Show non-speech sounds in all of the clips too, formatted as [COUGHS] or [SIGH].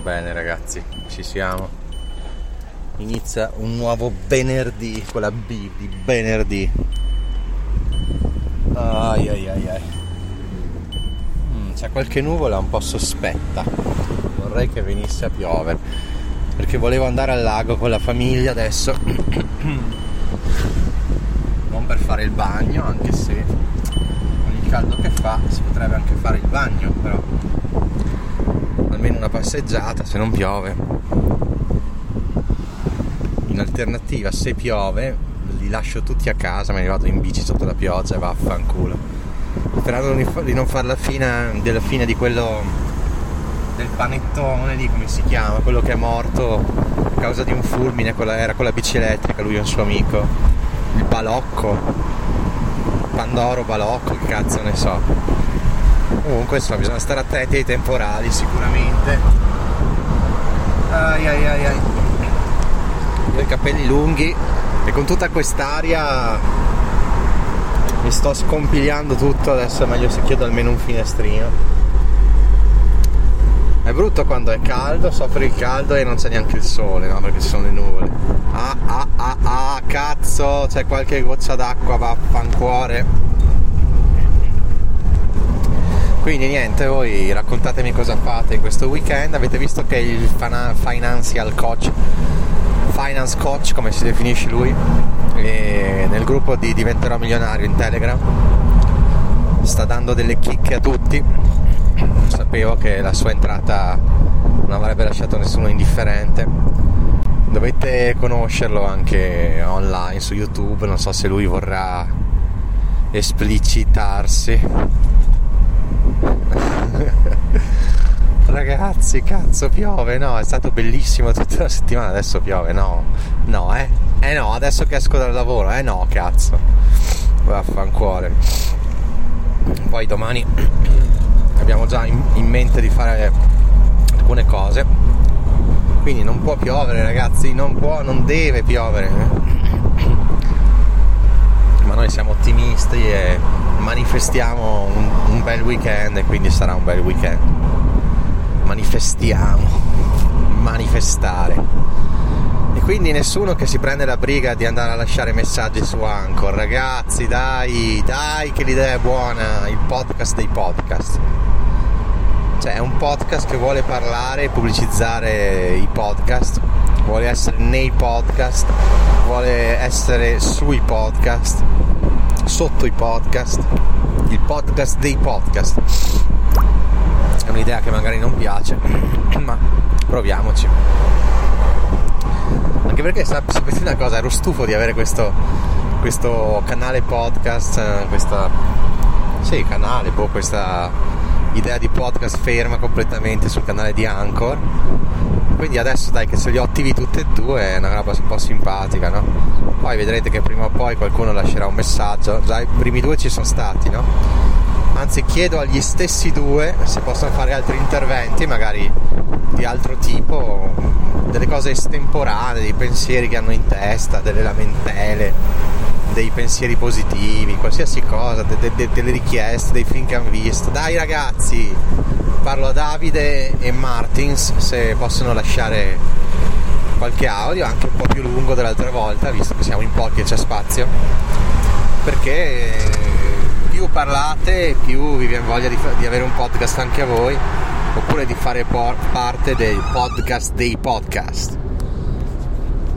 bene ragazzi, ci siamo. Inizia un nuovo venerdì, quella B di venerdì. Ai ai ai ai. Mm, c'è qualche nuvola un po' sospetta. Vorrei che venisse a piovere. Perché volevo andare al lago con la famiglia adesso. [COUGHS] non per fare il bagno, anche se con il caldo che fa si potrebbe anche fare il bagno, però almeno una passeggiata se non piove. In alternativa, se piove, li lascio tutti a casa, me ne vado in bici sotto la pioggia e vaffanculo. Sperando di non fare la fine della fine di quello del panettone lì, come si chiama, quello che è morto a causa di un fulmine, era con la bici elettrica, lui e un suo amico, il balocco, Pandoro balocco, che cazzo ne so comunque insomma bisogna stare attenti ai temporali sicuramente ai ai ai ai ho i capelli lunghi e con tutta quest'aria mi sto scompigliando tutto adesso è meglio se chiedo almeno un finestrino è brutto quando è caldo, soffre il caldo e non c'è neanche il sole, no? Perché ci sono le nuvole. Ah ah ah ah, cazzo, c'è qualche goccia d'acqua, vaffancuore. Quindi niente, voi raccontatemi cosa fate in questo weekend. Avete visto che il financial coach, finance coach come si definisce lui, nel gruppo di Diventerò Milionario in Telegram sta dando delle chicche a tutti. Sapevo che la sua entrata non avrebbe lasciato nessuno indifferente. Dovete conoscerlo anche online su YouTube, non so se lui vorrà esplicitarsi [LAUGHS] Ragazzi, cazzo, piove, no, è stato bellissimo tutta la settimana, adesso piove, no, no, eh, eh no, adesso che esco dal lavoro, eh no, cazzo, vaffancuore. Poi domani [CLEARS THROAT] abbiamo già in, in mente di fare alcune cose, quindi non può piovere, ragazzi, non può, non deve piovere. Eh? [CLEARS THROAT] Ma noi siamo ottimisti e manifestiamo un, un bel weekend e quindi sarà un bel weekend. Manifestiamo, manifestare. E quindi nessuno che si prende la briga di andare a lasciare messaggi su Anchor. Ragazzi, dai, dai che l'idea è buona, il podcast dei podcast. Cioè è un podcast che vuole parlare e pubblicizzare i podcast, vuole essere nei podcast, vuole essere sui podcast sotto i podcast, il podcast dei podcast. È un'idea che magari non piace, [CLEARS THROAT] ma proviamoci. Anche perché sapete una cosa, ero stufo di avere questo, questo canale podcast, questa sì, canale, boh, questa idea di podcast ferma completamente sul canale di Anchor quindi adesso dai che se li ho attivi tutti e due è una roba un po' simpatica no? poi vedrete che prima o poi qualcuno lascerà un messaggio già i primi due ci sono stati no? anzi chiedo agli stessi due se possono fare altri interventi magari di altro tipo delle cose estemporanee dei pensieri che hanno in testa delle lamentele dei pensieri positivi qualsiasi cosa de- de- delle richieste dei film che hanno visto. Dai ragazzi parlo a Davide e Martins se possono lasciare qualche audio anche un po' più lungo dell'altra volta visto che siamo in pochi e c'è spazio. Perché più parlate più vi viene voglia di, di avere un podcast anche a voi oppure di fare por- parte dei podcast dei podcast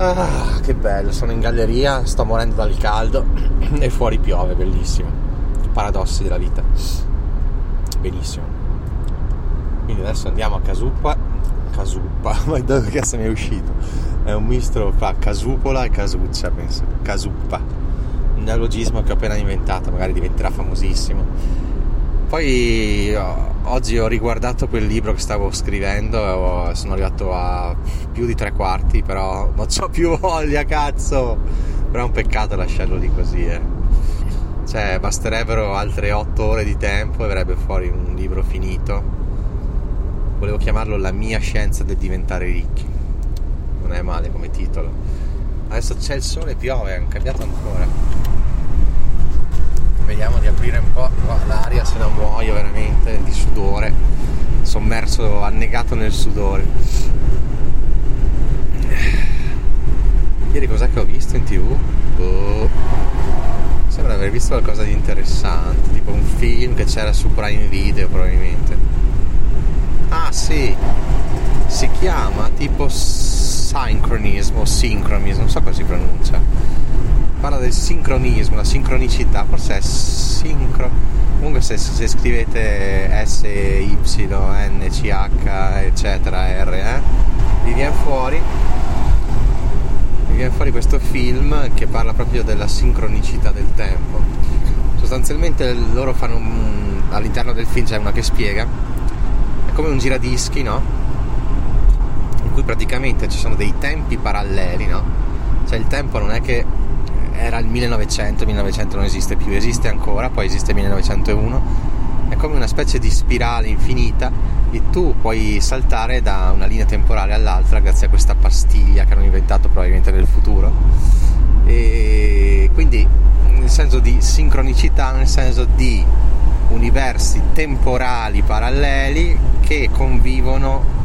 ah, che bello sono in galleria sto morendo dal caldo [CLEARS THROAT] e fuori piove bellissimo. Paradossi della vita. Benissimo. Quindi adesso andiamo a Casuppa Casuppa [LAUGHS] ma dove cazzo mi è uscito? È un mistro fra casupola e casuccia penso. Casuppa un neologismo che ho appena inventato magari diventerà famosissimo poi oggi ho riguardato quel libro che stavo scrivendo e sono arrivato a più di tre quarti però non ho più [LAUGHS] voglia cazzo però è un peccato lasciarlo lì così eh. cioè basterebbero altre otto ore di tempo e verrebbe fuori un libro finito volevo chiamarlo La mia scienza del diventare ricchi. Non è male come titolo. Adesso c'è il sole e piove, è cambiato ancora. Vediamo di aprire un po' qua l'aria se non muoio veramente di sudore, sommerso annegato nel sudore. Ieri cos'è che ho visto in tv? Boh. Sembra aver visto qualcosa di interessante, tipo un film che c'era su Prime Video probabilmente. Ah sì, si chiama tipo Synchronismo Synchronismo, non so come si pronuncia. Parla del sincronismo, la sincronicità, forse è sincro. Comunque se, se scrivete S, Y, N, C, H, eccetera, R, eh, vi viene fuori mi viene fuori questo film che parla proprio della sincronicità del tempo. Sostanzialmente loro fanno un, all'interno del film c'è una che spiega, è come un giradischi, no? In cui praticamente ci sono dei tempi paralleli, no? Cioè il tempo non è che era il 1900, il 1900 non esiste più, esiste ancora, poi esiste il 1901, è come una specie di spirale infinita e tu puoi saltare da una linea temporale all'altra grazie a questa pastiglia che hanno inventato probabilmente nel futuro. E quindi nel senso di sincronicità, nel senso di universi temporali paralleli che convivono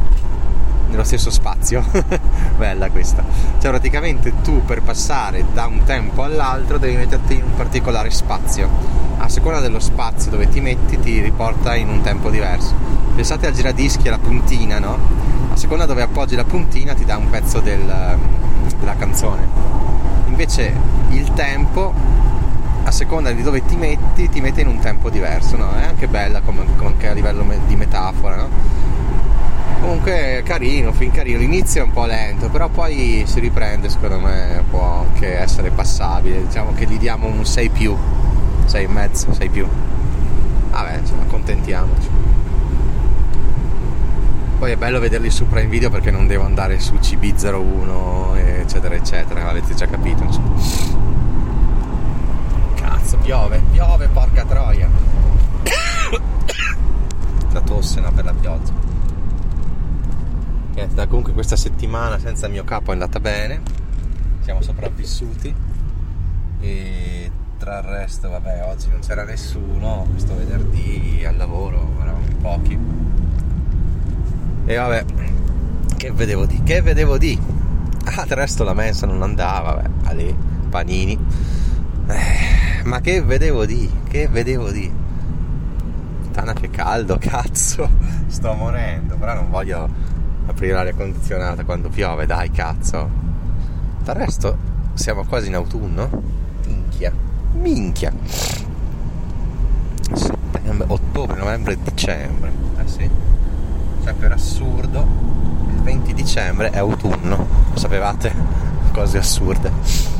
nello stesso spazio. [LAUGHS] Bella questa. Cioè praticamente tu per passare da un tempo all'altro devi metterti in un particolare spazio. A seconda dello spazio dove ti metti ti riporta in un tempo diverso. Pensate al giradischi alla puntina, no? A seconda dove appoggi la puntina ti dà un pezzo del, della canzone. Invece il tempo a seconda di dove ti metti ti mette in un tempo diverso, no? È anche bella come, come anche a livello di metafora, no? Comunque carino, fin carino. L'inizio è un po' lento, però poi si riprende, secondo me può anche essere passabile. Diciamo che gli diamo un 6 più, 6 mezzo, 6 più. Vabbè, insomma, accontentiamoci. Poi è bello vederli su Prime Video perché non devo andare su CB01, eccetera, eccetera. Avete già capito, insomma. Cazzo, piove, piove, porca troia. [COUGHS] La tosse, no, per la pioggia che da comunque questa settimana senza il mio capo è andata bene, siamo sopravvissuti. E tra il resto vabbè oggi non c'era nessuno, questo venerdì al lavoro eravamo pochi. E vabbè che vedevo di, che vedevo di? Ah del resto la mensa non andava vabbè, alle panini. Eh, ma che vedevo di, che vedevo di? Puttana che caldo [LAUGHS] cazzo. Sto morendo però non voglio aprire l'aria condizionata quando piove, dai cazzo. Del resto siamo quasi in autunno. Minchia. Minchia. Settembre, ottobre, novembre, dicembre. Eh sì. Cioè per assurdo il 20 dicembre è autunno. Lo sapevate? Cose assurde.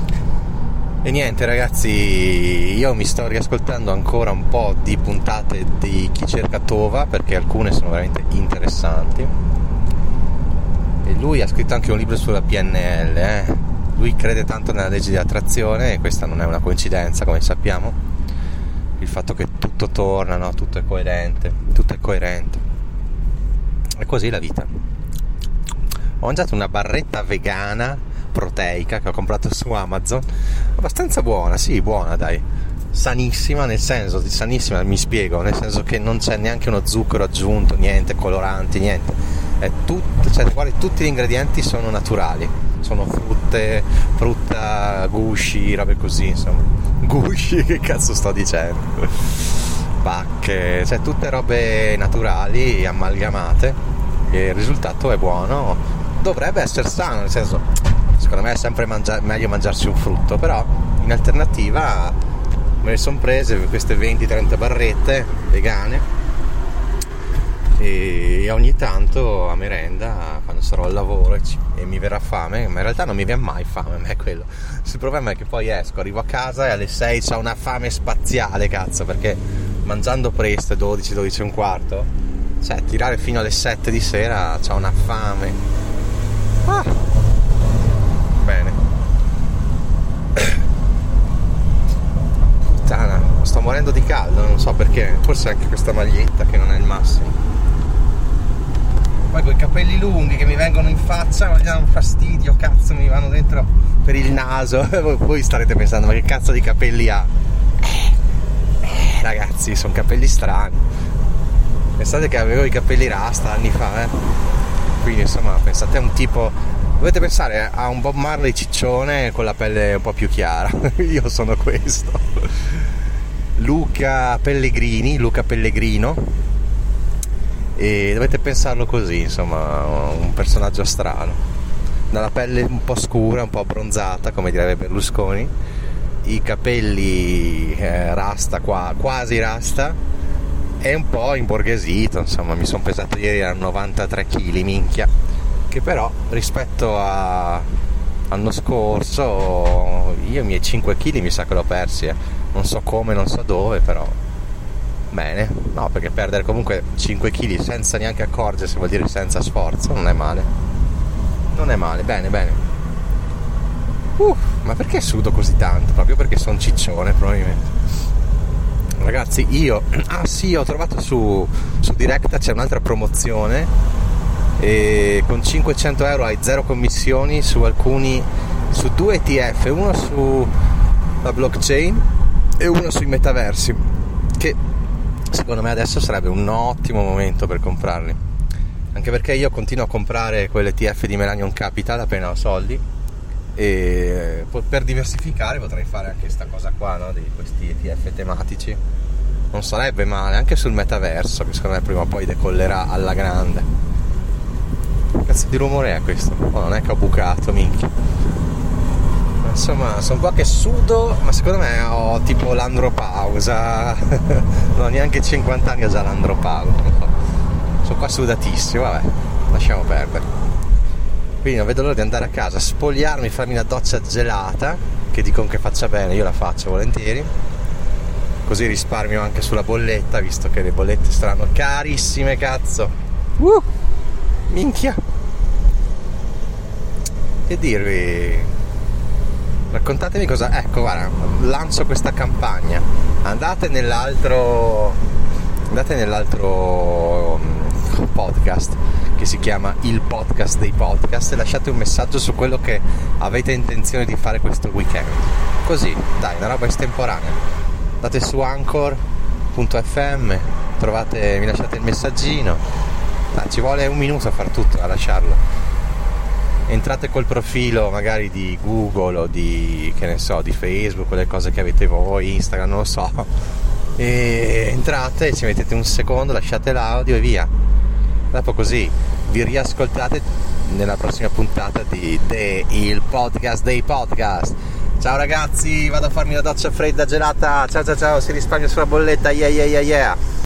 E niente ragazzi, io mi sto riascoltando ancora un po' di puntate di Chi cerca Tova perché alcune sono veramente interessanti e lui ha scritto anche un libro sulla PNL, eh? lui crede tanto nella legge di attrazione e questa non è una coincidenza come sappiamo, il fatto che tutto torna, no? tutto è coerente, tutto è coerente. E così la vita. Ho mangiato una barretta vegana proteica che ho comprato su Amazon, abbastanza buona, sì, buona dai, sanissima nel senso di sanissima, mi spiego, nel senso che non c'è neanche uno zucchero aggiunto, niente, coloranti, niente tutto, cioè, guarda, tutti gli ingredienti sono naturali, sono frutte, frutta, gusci, robe così, insomma. [LAUGHS] Gusci, che cazzo sto dicendo? Bacche, cioè tutte robe naturali, amalgamate, e il risultato è buono. Dovrebbe essere sano, nel senso, secondo me è sempre mangia- meglio mangiarsi un frutto, però in alternativa me ne sono prese queste 20-30 barrette vegane e ogni tanto a merenda quando sarò al lavoro e, mi verrà fame ma in realtà non mi viene mai fame ma è quello. Il problema è che poi esco arrivo a casa e alle 6 ho una fame spaziale cazzo perché mangiando presto 12 12 e un quarto cioè tirare fino alle 7 di sera ho una fame. Ah. bene. [COUGHS] Puttana sto morendo di caldo non so perché. Forse anche questa maglietta che non è il massimo poi con i capelli lunghi che mi vengono in faccia mi danno fastidio, cazzo, mi vanno dentro per il naso. [LAUGHS] Voi starete pensando, ma che cazzo di capelli ha? Eh, ragazzi, sono capelli strani. Pensate che avevo i capelli rasta anni fa, eh. Quindi insomma, pensate a un tipo. Dovete pensare a un Bob Marley ciccione con la pelle un po' più chiara. [LAUGHS] Io sono questo. Luca Pellegrini, Luca Pellegrino. E dovete pensarlo così, insomma, un personaggio strano. Dalla pelle un po' scura, un po' abbronzata, come direbbe Berlusconi. I capelli eh, rasta qua, quasi rasta è un po' imborghesito, insomma, mi sono pesato ieri a 93 kg, minchia, che però rispetto a, all'anno scorso io i miei 5 kg mi sa che l'ho persi, eh. non so come, non so dove, però bene, no, perché perdere comunque 5 kg senza neanche accorgersi vuol dire senza sforzo, non è male, non è male, bene, bene. Uh, ma perché sudo così tanto? Proprio perché sono ciccione probabilmente ragazzi io [CLEARS THROAT] ah sì ho trovato su, su Directa c'è un'altra promozione e con 500 euro hai zero commissioni su alcuni su due ETF uno sulla blockchain e uno sui metaversi che secondo me adesso sarebbe un ottimo momento per comprarli anche perché io continuo a comprare quelle ETF di Melanion Capital appena ho soldi e per diversificare potrei fare anche questa cosa qua no? di questi ETF tematici non sarebbe male anche sul metaverso che secondo me prima o poi decollerà alla grande che cazzo di rumore è questo? Oh, non è che ho bucato minchia insomma sono qua che sudo ma secondo me ho tipo l'andropausa [LAUGHS] non ho neanche 50 anni ho già l'andropausa sono qua sudatissimo vabbè lasciamo perdere quindi non vedo l'ora di andare a casa, spogliarmi, farmi una doccia gelata, che dicono che faccia bene, io la faccio volentieri, così risparmio anche sulla bolletta, visto che le bollette saranno carissime, cazzo. Uh, minchia. Che dirvi? Raccontatemi cosa... Ecco, guarda, lancio questa campagna. Andate nell'altro... Andate nell'altro mm, podcast che si chiama Il podcast dei podcast e lasciate un messaggio su quello che avete intenzione di fare questo weekend. Così, dai, una roba estemporanea. Andate su anchor.fm, trovate, mi lasciate il messaggino. Dai, ci vuole un minuto a far tutto, a lasciarlo. Entrate col profilo magari di Google o di, che ne so, di Facebook, quelle cose che avete voi, Instagram, non lo so. E entrate, ci mettete un secondo, lasciate l'audio e via dopo così vi riascoltate nella prossima puntata di The Il Podcast dei Podcast. Ciao ragazzi, vado a farmi la doccia fredda gelata. Ciao ciao ciao, si risparmia sulla bolletta. Yeah yeah yeah yeah.